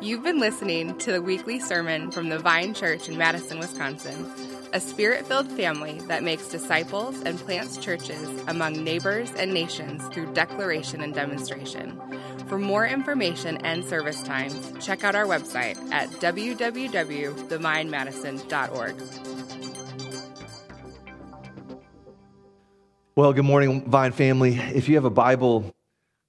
You've been listening to the weekly sermon from the Vine Church in Madison, Wisconsin, a spirit filled family that makes disciples and plants churches among neighbors and nations through declaration and demonstration. For more information and service times, check out our website at www.thevinemadison.org. Well, good morning, Vine family. If you have a Bible,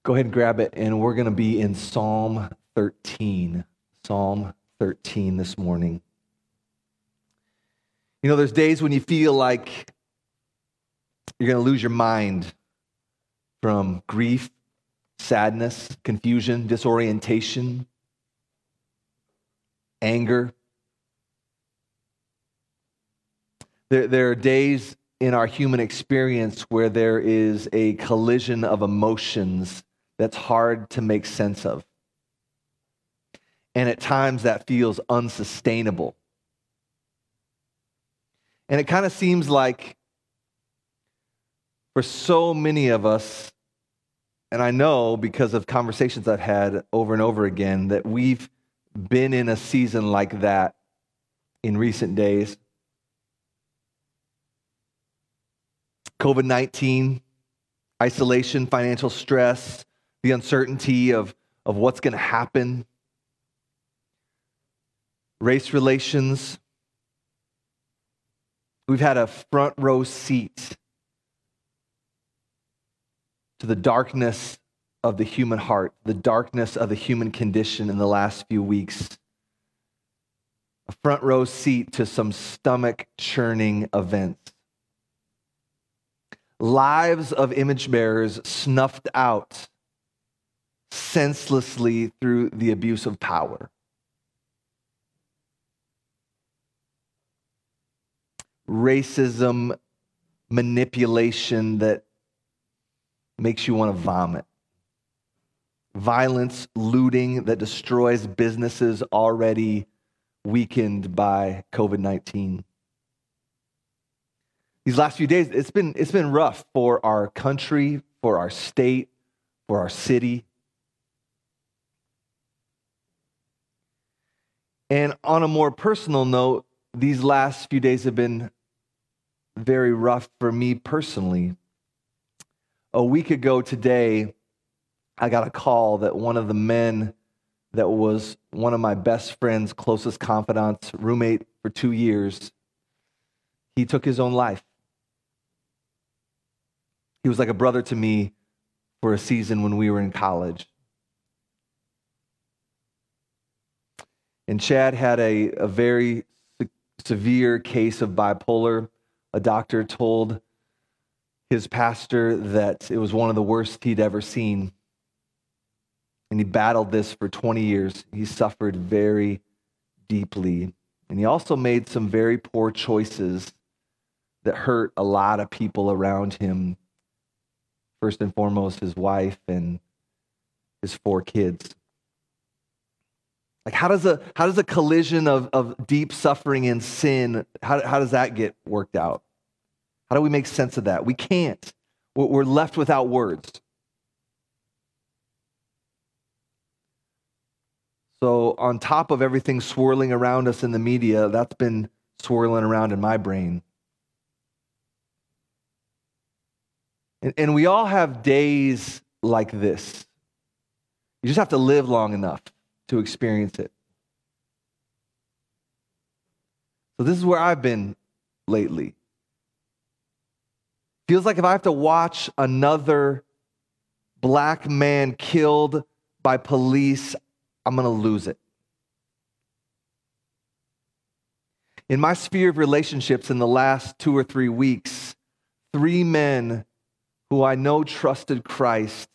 go ahead and grab it, and we're going to be in Psalm 13. Psalm 13 this morning. You know, there's days when you feel like you're going to lose your mind from grief, sadness, confusion, disorientation, anger. There, there are days in our human experience where there is a collision of emotions that's hard to make sense of. And at times that feels unsustainable. And it kind of seems like for so many of us, and I know because of conversations I've had over and over again, that we've been in a season like that in recent days. COVID 19, isolation, financial stress, the uncertainty of, of what's going to happen race relations. We've had a front row seat to the darkness of the human heart, the darkness of the human condition in the last few weeks. A front row seat to some stomach churning events. Lives of image bearers snuffed out senselessly through the abuse of power. racism manipulation that makes you want to vomit. Violence, looting that destroys businesses already weakened by COVID 19. These last few days, it's been, it's been rough for our country, for our state, for our city. And on a more personal note, these last few days have been very rough for me personally. A week ago today, I got a call that one of the men that was one of my best friends, closest confidants, roommate for two years, he took his own life. He was like a brother to me for a season when we were in college. And Chad had a, a very se- severe case of bipolar a doctor told his pastor that it was one of the worst he'd ever seen. And he battled this for 20 years. He suffered very deeply. And he also made some very poor choices that hurt a lot of people around him. First and foremost, his wife and his four kids. Like how does a how does a collision of, of deep suffering and sin, how, how does that get worked out? How do we make sense of that? We can't. We're left without words. So, on top of everything swirling around us in the media, that's been swirling around in my brain. And, and we all have days like this. You just have to live long enough to experience it. So, this is where I've been lately. Feels like if I have to watch another black man killed by police, I'm going to lose it. In my sphere of relationships in the last two or three weeks, three men who I know trusted Christ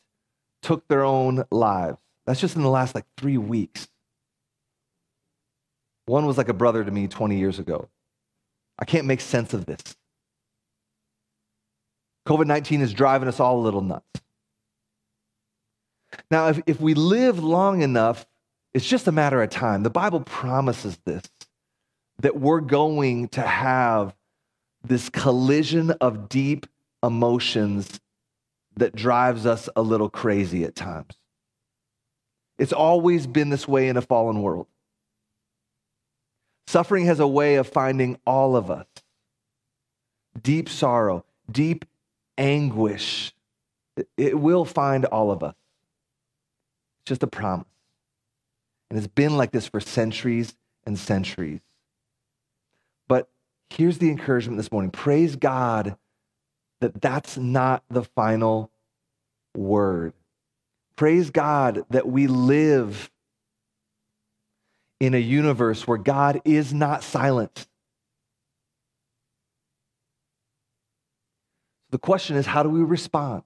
took their own lives. That's just in the last like three weeks. One was like a brother to me 20 years ago. I can't make sense of this. COVID 19 is driving us all a little nuts. Now, if, if we live long enough, it's just a matter of time. The Bible promises this that we're going to have this collision of deep emotions that drives us a little crazy at times. It's always been this way in a fallen world. Suffering has a way of finding all of us deep sorrow, deep anguish. It will find all of us. It's just a promise. And it's been like this for centuries and centuries. But here's the encouragement this morning praise God that that's not the final word. Praise God that we live in a universe where God is not silent. The question is, how do we respond?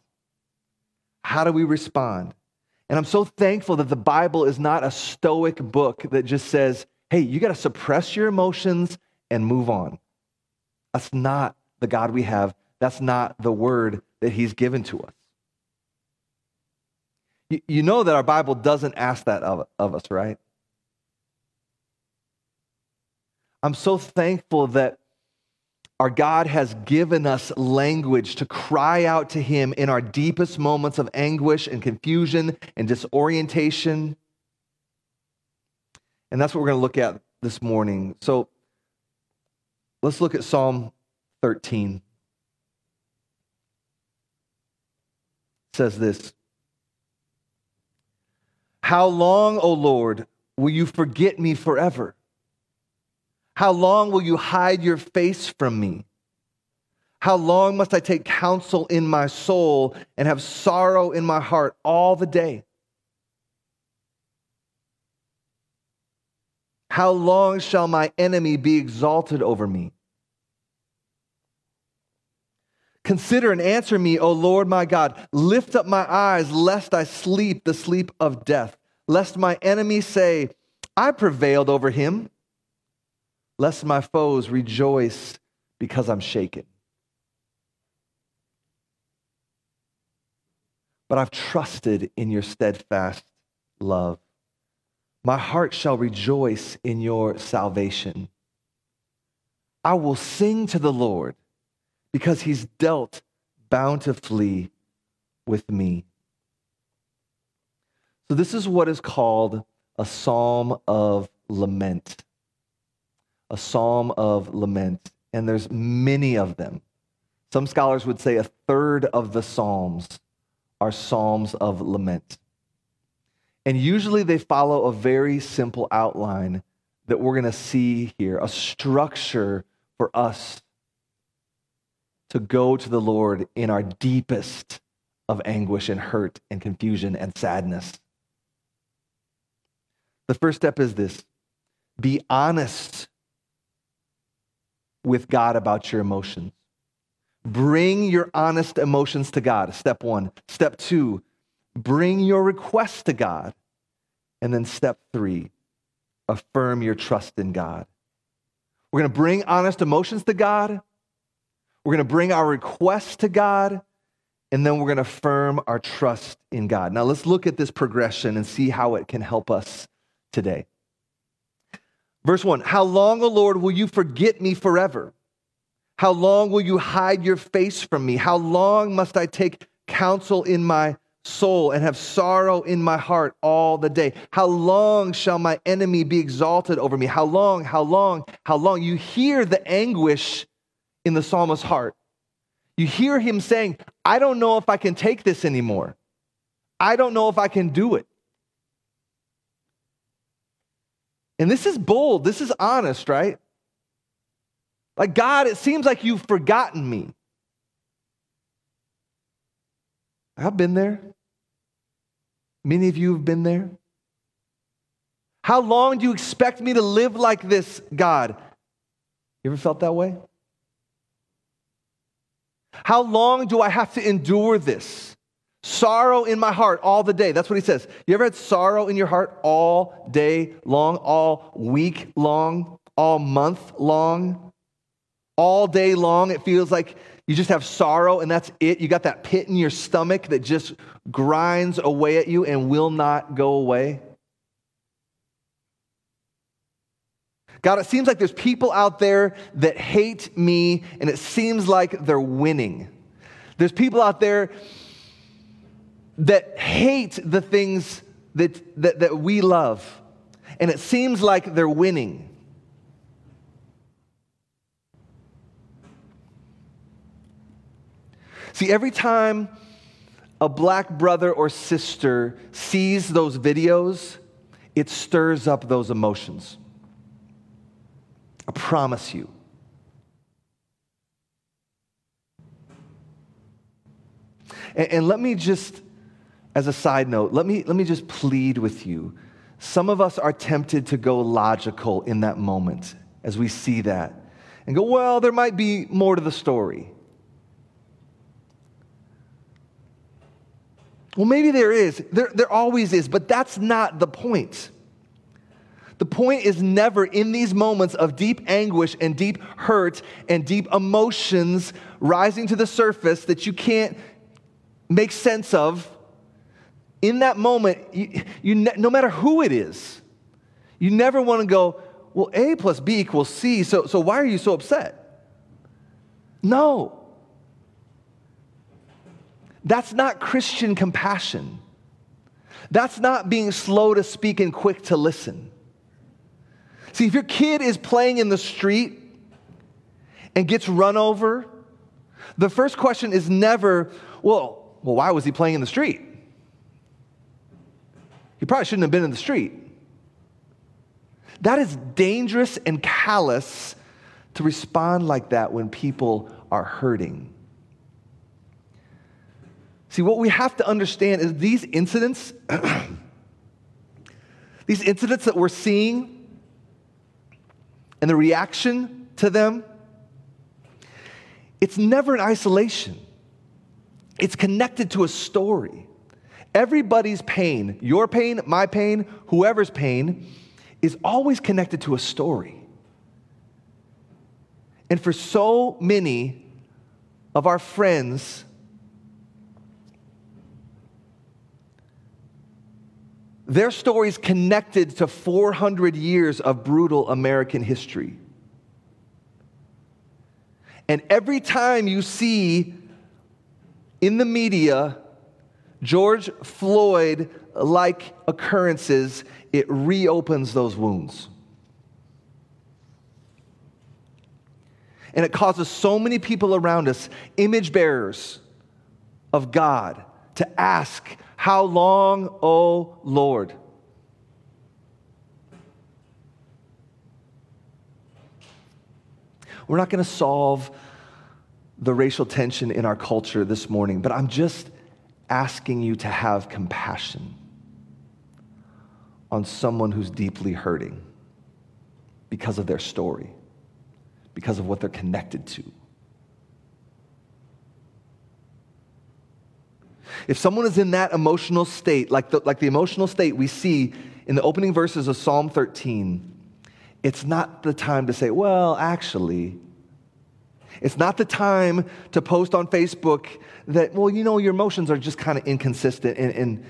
How do we respond? And I'm so thankful that the Bible is not a stoic book that just says, hey, you got to suppress your emotions and move on. That's not the God we have. That's not the word that He's given to us. You, know that our Bible doesn't ask that of, of us, right? I'm so thankful that our God has given us language to cry out to Him in our deepest moments of anguish and confusion and disorientation. And that's what we're going to look at this morning. So let's look at Psalm 13. It says this How long, O Lord, will you forget me forever? How long will you hide your face from me? How long must I take counsel in my soul and have sorrow in my heart all the day? How long shall my enemy be exalted over me? Consider and answer me, O Lord my God. Lift up my eyes, lest I sleep the sleep of death, lest my enemies say, I prevailed over him lest my foes rejoice because I'm shaken. But I've trusted in your steadfast love. My heart shall rejoice in your salvation. I will sing to the Lord because he's dealt bountifully with me. So, this is what is called a psalm of lament a psalm of lament, and there's many of them. Some scholars would say a third of the psalms are psalms of lament. And usually they follow a very simple outline that we're going to see here, a structure for us to go to the Lord in our deepest of anguish and hurt and confusion and sadness. The first step is this be honest with God about your emotions. Bring your honest emotions to God, step one. Step two, bring your requests to God. And then step three, affirm your trust in God. We're going to bring honest emotions to God. We're going to bring our requests to God. And then we're going to affirm our trust in God. Now, let's look at this progression and see how it can help us today. Verse 1 How long, O Lord, will you forget me forever? How long will you hide your face from me? How long must I take counsel in my soul and have sorrow in my heart all the day? How long shall my enemy be exalted over me? How long, how long, how long? You hear the anguish in the psalmist's heart. You hear him saying, I don't know if I can take this anymore. I don't know if I can do it. And this is bold, this is honest, right? Like, God, it seems like you've forgotten me. I've been there. Many of you have been there. How long do you expect me to live like this, God? You ever felt that way? How long do I have to endure this? Sorrow in my heart all the day. That's what he says. You ever had sorrow in your heart all day long, all week long, all month long? All day long, it feels like you just have sorrow and that's it. You got that pit in your stomach that just grinds away at you and will not go away. God, it seems like there's people out there that hate me and it seems like they're winning. There's people out there that hate the things that, that, that we love, and it seems like they're winning. See, every time a black brother or sister sees those videos, it stirs up those emotions. I promise you. And, and, let me just, as a side note, let me, let me just plead with you. Some of us are tempted to go logical in that moment as we see that and go, well, there might be more to the story. Well, maybe there is. There, there always is, but that's not the point. The point is never in these moments of deep anguish and deep hurt and deep emotions rising to the surface that you can't make sense of. In that moment, you, you ne- no matter who it is, you never want to go, well, A plus B equals C, so, so why are you so upset? No. That's not Christian compassion. That's not being slow to speak and quick to listen. See, if your kid is playing in the street and gets run over, the first question is never, well, well, why was he playing in the street? He probably shouldn't have been in the street. That is dangerous and callous to respond like that when people are hurting. See, what we have to understand is these incidents, these incidents that we're seeing and the reaction to them, it's never in isolation. It's connected to a story. Everybody's pain, your pain, my pain, whoever's pain, is always connected to a story. And for so many of our friends, Their story is connected to 400 years of brutal American history. And every time you see in the media George Floyd like occurrences, it reopens those wounds. And it causes so many people around us, image bearers of God, to ask, How long, O Lord? We're not going to solve the racial tension in our culture this morning, but I'm just asking you to have compassion on someone who's deeply hurting because of their story, because of what they're connected to. If someone is in that emotional state, like the, like the emotional state we see in the opening verses of Psalm 13, it's not the time to say, well, actually, it's not the time to post on Facebook that, well, you know, your emotions are just kind of inconsistent, and, and,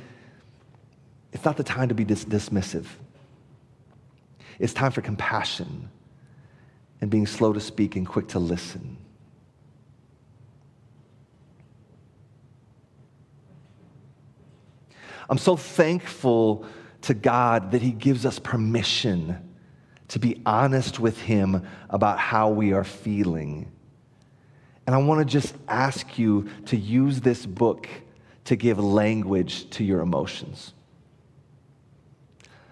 it's not the time to be dis- dismissive. It's time for compassion and being slow to speak and quick to listen. I'm so thankful to God that He gives us permission to be honest with Him about how we are feeling. And I want to just ask you to use this book to give language to your emotions.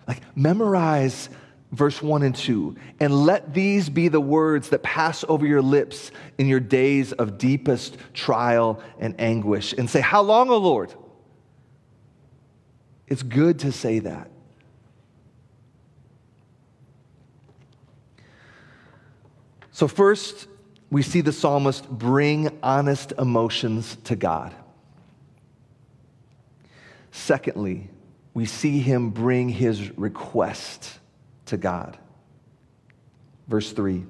Like, memorize verse 1 and 2, and let these be the words that pass over your lips in your days of deepest trial and anguish. And say, How long, O Lord? It's good to say that. So, first, we see the psalmist bring honest emotions to God. Secondly, we see him bring his request to God. Verse 3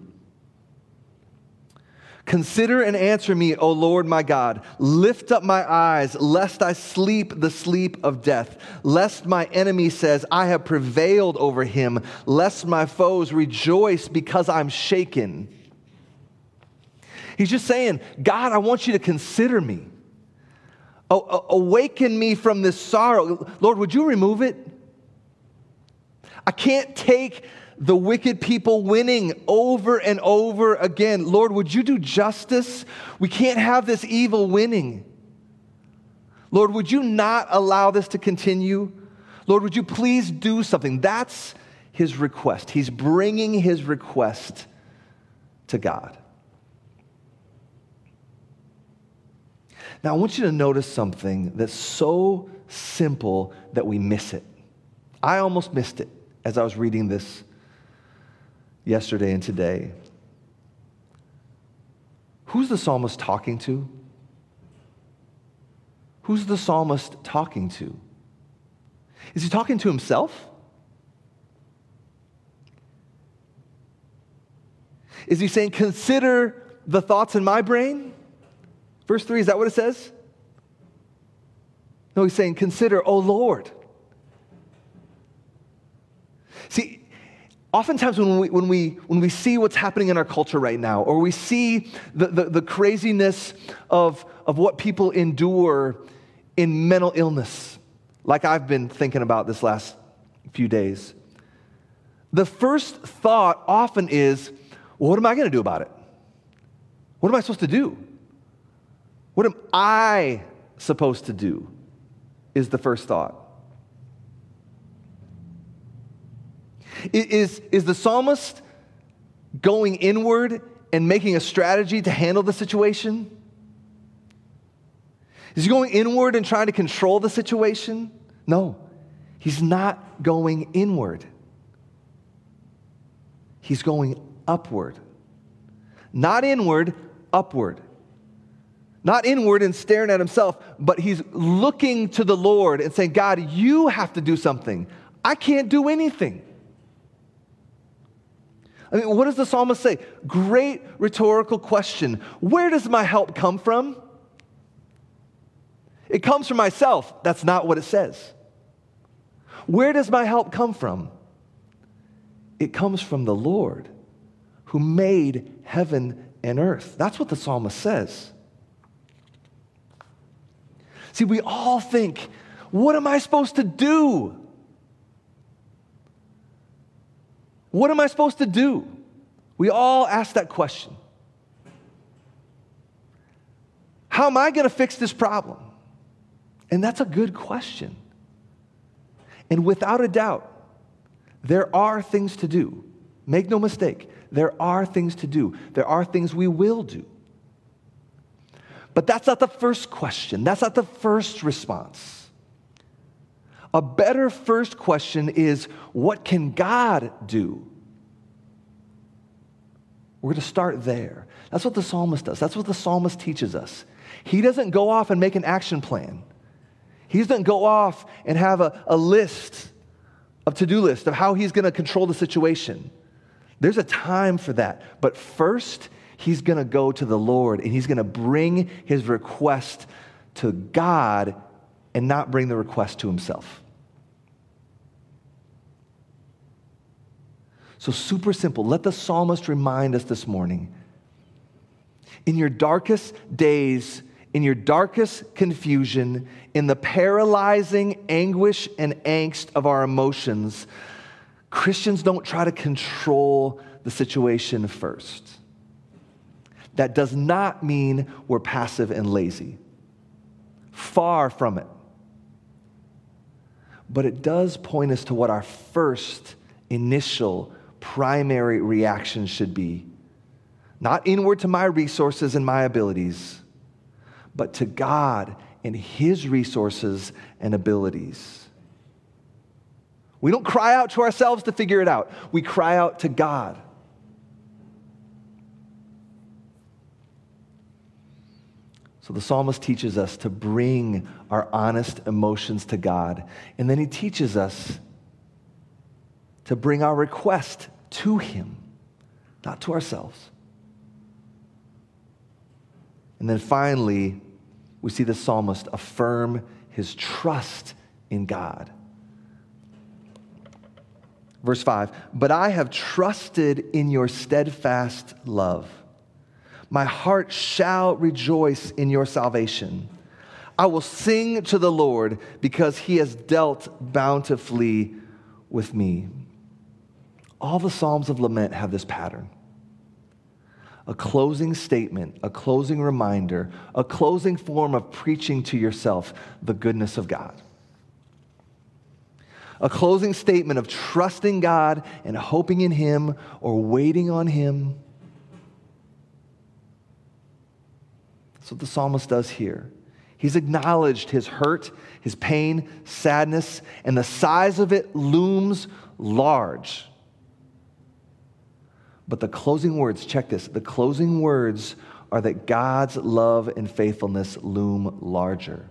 Consider and answer me, O Lord my God. Lift up my eyes, lest I sleep the sleep of death, lest my enemy says, I have prevailed over him, lest my foes rejoice because I'm shaken. He's just saying, God, I want you to consider me. Awaken me from this sorrow. Lord, would you remove it? I can't take the wicked people winning over and over again. Lord, would you do justice? We can't have this evil winning. Lord, would you not allow this to continue? Lord, would you please do something? That's his request. He's bringing his request to God. Now, I want you to notice something that's so simple that we miss it. I almost missed it as I was reading this yesterday and today. Who's the psalmist talking to? Who's the psalmist talking to? Is he talking to himself? Is he saying, Consider the thoughts in my brain? Verse 3, is that what it says? No, he's saying, Consider, O Lord. See, oftentimes when we, when, we, when we see what's happening in our culture right now, or we see the, the, the craziness of, of what people endure in mental illness, like I've been thinking about this last few days, the first thought often is, well, what am I going to do about it? What am I supposed to do? What am I supposed to do? Is the first thought. Is, is the psalmist going inward and making a strategy to handle the situation? Is he going inward and trying to control the situation? No, he's not going inward. He's going upward. Not inward, upward. Not inward and staring at himself, but he's looking to the Lord and saying, God, you have to do something. I can't do anything. I mean, what does the psalmist say? Great rhetorical question. Where does my help come from? It comes from myself. That's not what it says. Where does my help come from? It comes from the Lord who made heaven and earth. That's what the psalmist says. See, we all think, what am I supposed to do? What am I supposed to do? We all ask that question. How am I going to fix this problem? And that's a good question. And without a doubt, there are things to do. Make no mistake, there are things to do. There are things we will do. But that's not the first question. That's not the first response. A better first question is what can God do? We're going to start there. That's what the psalmist does. That's what the psalmist teaches us. He doesn't go off and make an action plan. He doesn't go off and have a, a list, of to-do list of how he's going to control the situation. There's a time for that. But first, he's going to go to the Lord and he's going to bring his request to God and not bring the request to himself. So, super simple. Let the psalmist remind us this morning in your darkest days, in your darkest confusion, in the paralyzing anguish and angst of our emotions, Christians don't try to control the situation first. That does not mean we're passive and lazy. Far from it. But it does point us to what our first initial primary reaction should be. Not inward to my resources and my abilities, but to God and His resources and abilities. We don't cry out to ourselves to figure it out, we cry out to God. So the psalmist teaches us to bring our honest emotions to God. And then he teaches us to bring our request to him, not to ourselves. And then finally, we see the psalmist affirm his trust in God. Verse 5 But I have trusted in your steadfast love. My heart shall rejoice in your salvation. I will sing to the Lord because he has dealt bountifully with me. All the Psalms of Lament have this pattern a closing statement, a closing reminder, a closing form of preaching to yourself the goodness of God. A closing statement of trusting God and hoping in Him or waiting on Him. That's what the psalmist does here. He's acknowledged his hurt, his pain, sadness, and the size of it looms large. But the closing words, check this, the closing words are that God's love and faithfulness loom larger.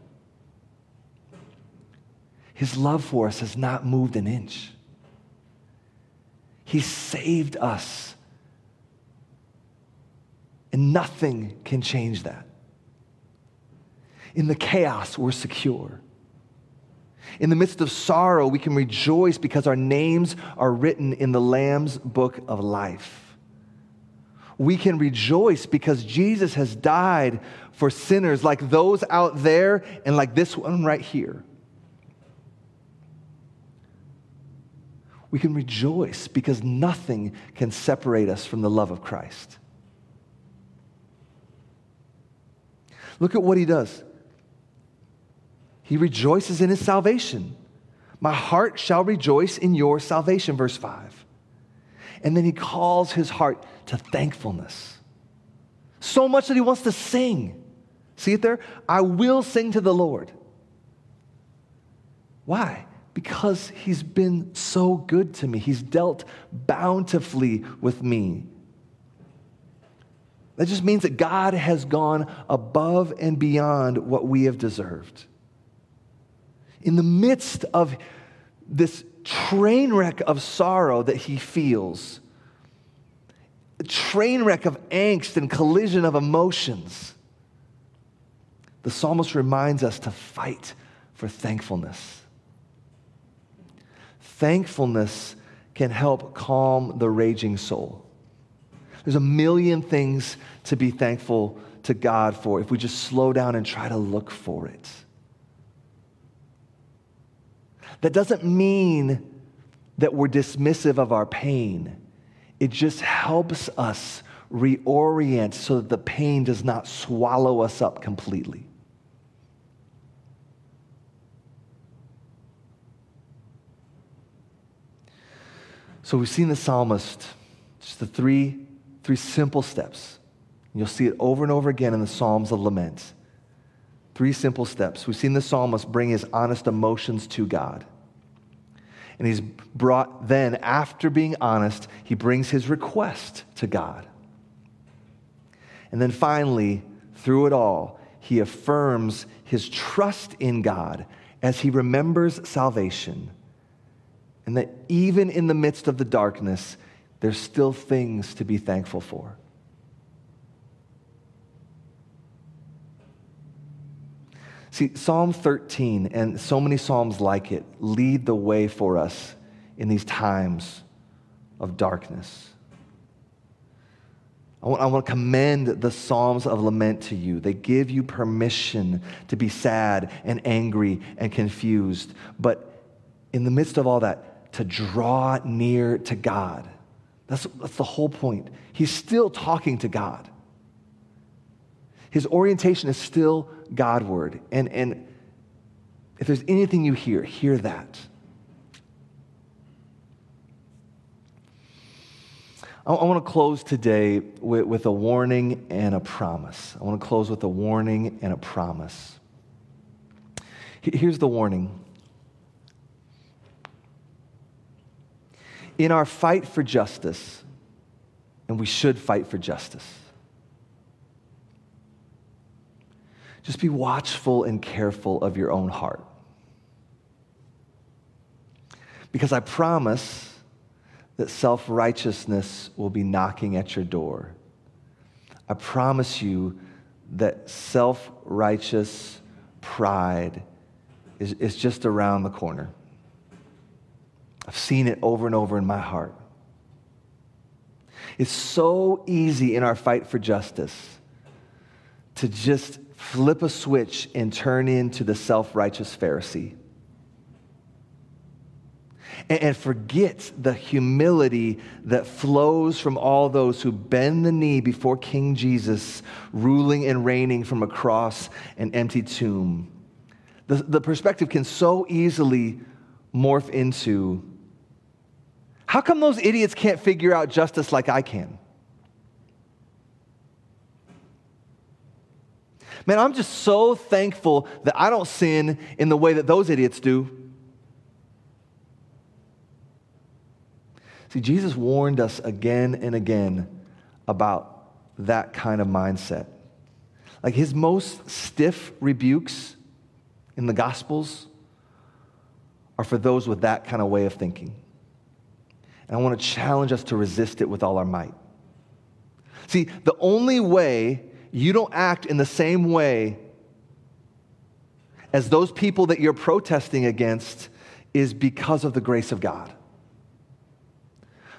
His love for us has not moved an inch. He saved us. And nothing can change that. In the chaos, we're secure. In the midst of sorrow, we can rejoice because our names are written in the Lamb's book of life. We can rejoice because Jesus has died for sinners like those out there and like this one right here. We can rejoice because nothing can separate us from the love of Christ. Look at what he does. He rejoices in his salvation. My heart shall rejoice in your salvation, verse 5. And then he calls his heart to thankfulness. So much that he wants to sing. See it there? I will sing to the Lord. Why? Because he's been so good to me. He's dealt bountifully with me. That just means that God has gone above and beyond what we have deserved in the midst of this train wreck of sorrow that he feels, a train wreck of angst and collision of emotions, the psalmist reminds us to fight for thankfulness. Thankfulness can help calm the raging soul. There's a million things to be thankful to God for if we just slow down and try to look for it. That doesn't mean that we're dismissive of our pain. It just helps us reorient so that the pain does not swallow us up completely. So we've seen the psalmist, just the three, three simple steps. You'll see it over and over again in the Psalms of Lament. Three simple steps. We've seen the psalmist bring his honest emotions to God. And he's brought, then, after being honest, he brings his request to God. And then finally, through it all, he affirms his trust in God as he remembers salvation. And that even in the midst of the darkness, there's still things to be thankful for. See, Psalm 13 and so many Psalms like it lead the way for us in these times of darkness. I want, I want, to commend the Psalms of Lament to you. They give you permission to be sad and angry and confused, but in the midst of all that, to draw near to God. That's, that's the whole point. He's still talking to God. His orientation is still Godward. And, and if there's anything you hear, hear that. I, I want to close today with, with a warning and a promise. I want to close with a warning and a promise. Here's the warning. In our fight for justice, and we should fight for justice, Just be watchful and careful of your own heart. Because I promise that self righteousness will be knocking at your door. I promise you that self righteous pride is, is just around the corner. I've seen it over and over in my heart. It's so easy in our fight for justice to just flip a switch and turn into the self righteous Pharisee. And, forget the humility that flows from all those who bend the knee before King Jesus, ruling and reigning from a cross and empty tomb. The, the perspective can so easily morph into how come those idiots can't figure out justice like I can? Man, I'm just so thankful that I don't sin in the way that those idiots do. See, Jesus warned us again and again about that kind of mindset. Like his most stiff rebukes in the Gospels are for those with that kind of way of thinking. And I want to challenge us to resist it with all our might. See, the only way you don't act in the same way as those people that you're protesting against is because of the grace of God.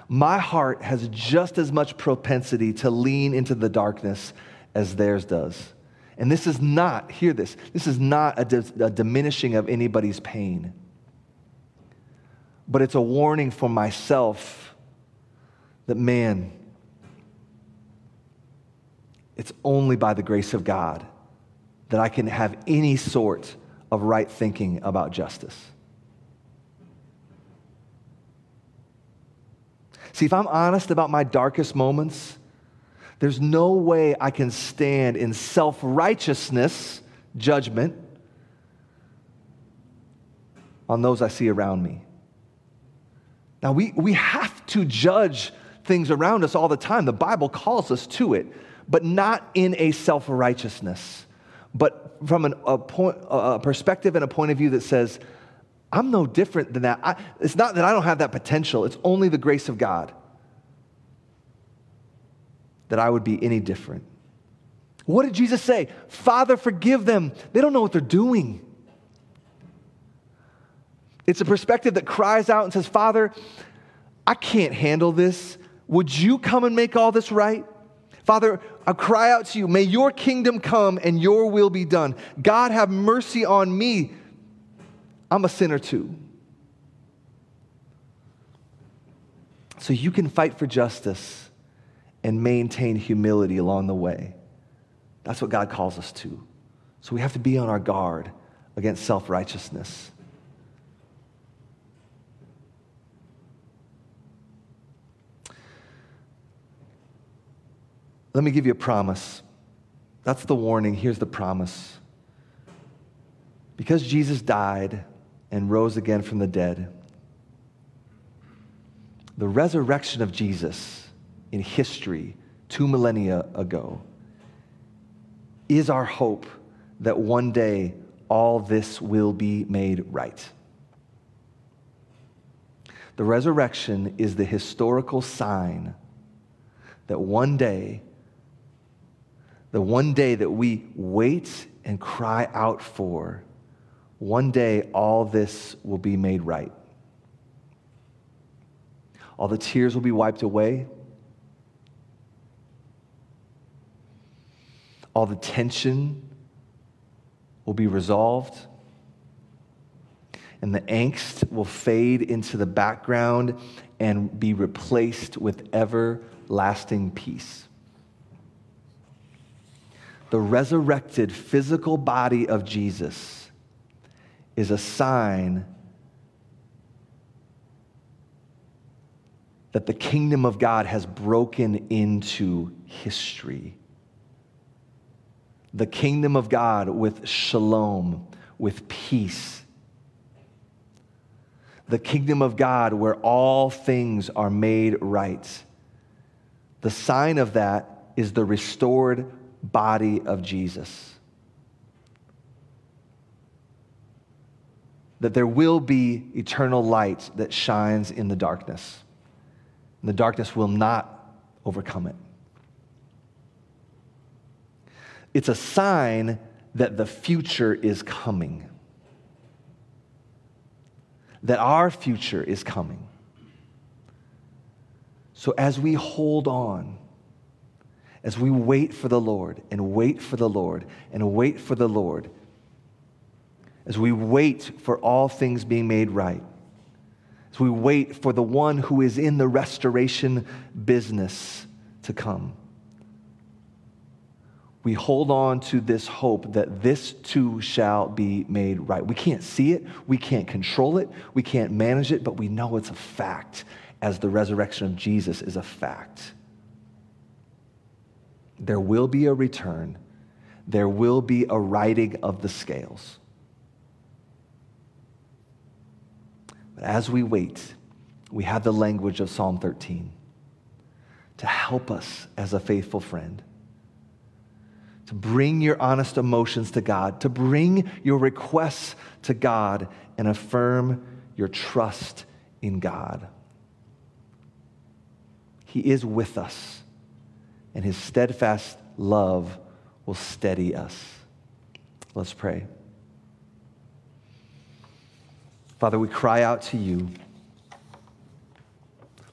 My heart has just as much propensity to lean into the darkness as theirs does. And this is not, hear this, this is not a, di- a diminishing of anybody's pain, but it's a warning for myself that, man, it's only by the grace of God that I can have any sort of right thinking about justice. See, if I'm honest about my darkest moments, there's no way I can stand in self righteousness, judgment, on those I see around me. Now, we, we have to judge things around us all the time. The Bible calls us to it but not in a self righteousness, but from an, a, point, a perspective and a point of view that says, I'm no different than that. I, it's not that I don't have that potential, it's only the grace of God that I would be any different. What did Jesus say? Father, forgive them. They don't know what they're doing. It's a perspective that cries out and says, Father, I can't handle this. Would you come and make all this right? Father, I cry out to you, may your kingdom come and your will be done. God, have mercy on me. I'm a sinner too. So you can fight for justice and maintain humility along the way. That's what God calls us to. So we have to be on our guard against self righteousness. Let me give you a promise. That's the warning. Here's the promise. Because Jesus died and rose again from the dead, the resurrection of Jesus in history two millennia ago is our hope that one day all this will be made right. The resurrection is the historical sign that one day the one day that we wait and cry out for, one day all this will be made right. All the tears will be wiped away. All the tension will be resolved. And the angst will fade into the background and be replaced with everlasting peace the resurrected physical body of Jesus is a sign that the kingdom of God has broken into history. The kingdom of God with shalom, with peace. The kingdom of God where all things are made right. The sign of that is the restored body of Jesus. That there will be eternal light that shines in the darkness. And the darkness will not overcome it. It's a sign that the future is coming. That our future is coming. So as we hold on, as we wait for the Lord and wait for the Lord and wait for the Lord, as we wait for all things being made right, as we wait for the one who is in the restoration business to come, we hold on to this hope that this too shall be made right. We can't see it, we can't control it, we can't manage it, but we know it's a fact as the resurrection of Jesus is a fact. There will be a return, there will be a righting of the scales. But as we wait, we have the language of Psalm 13 to help us as a faithful friend to bring your honest emotions to God, to bring your requests to God, and affirm your trust in God. He is with us, and his steadfast love will steady us. Let's pray. Father, we cry out to you.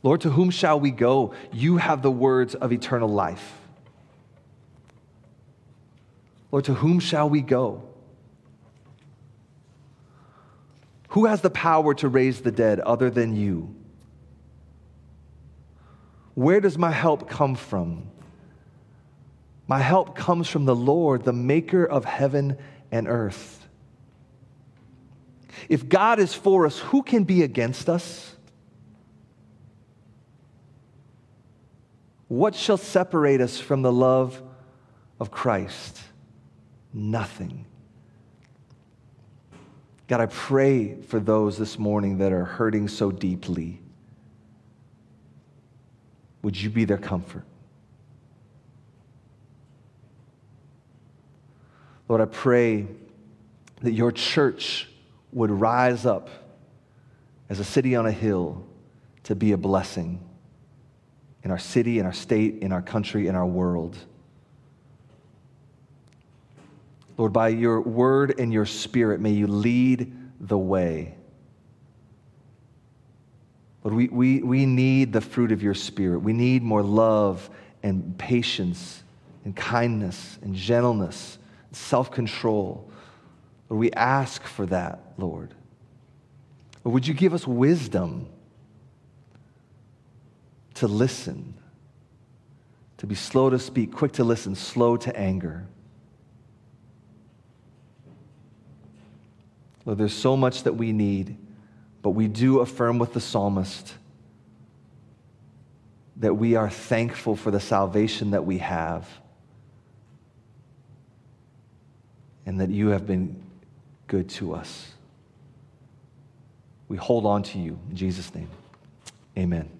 Lord, to whom shall we go? You have the words of eternal life. Lord, to whom shall we go? Who has the power to raise the dead other than you? Where does my help come from? My help comes from the Lord, the maker of heaven and earth. If God is for us, who can be against us? What shall separate us from the love of Christ? nothing. God, I pray for those this morning that are hurting so deeply. Would you be their comfort? Lord, I pray that your church would rise up as a city on a hill to be a blessing in our city, in our state, in our country, in our world. Lord, by your word and your spirit, may you lead the way. Lord, we, we, we need the fruit of your spirit. We need more love and patience and kindness and gentleness self control. Lord, we ask for that, Lord. Or would you give us wisdom to listen, to be slow to speak, quick to listen, slow to anger? Lord, there's so much that we need, but we do affirm with the psalmist that we are thankful for the salvation that we have and that you have been good to us. We hold on to you. In Jesus' name, amen.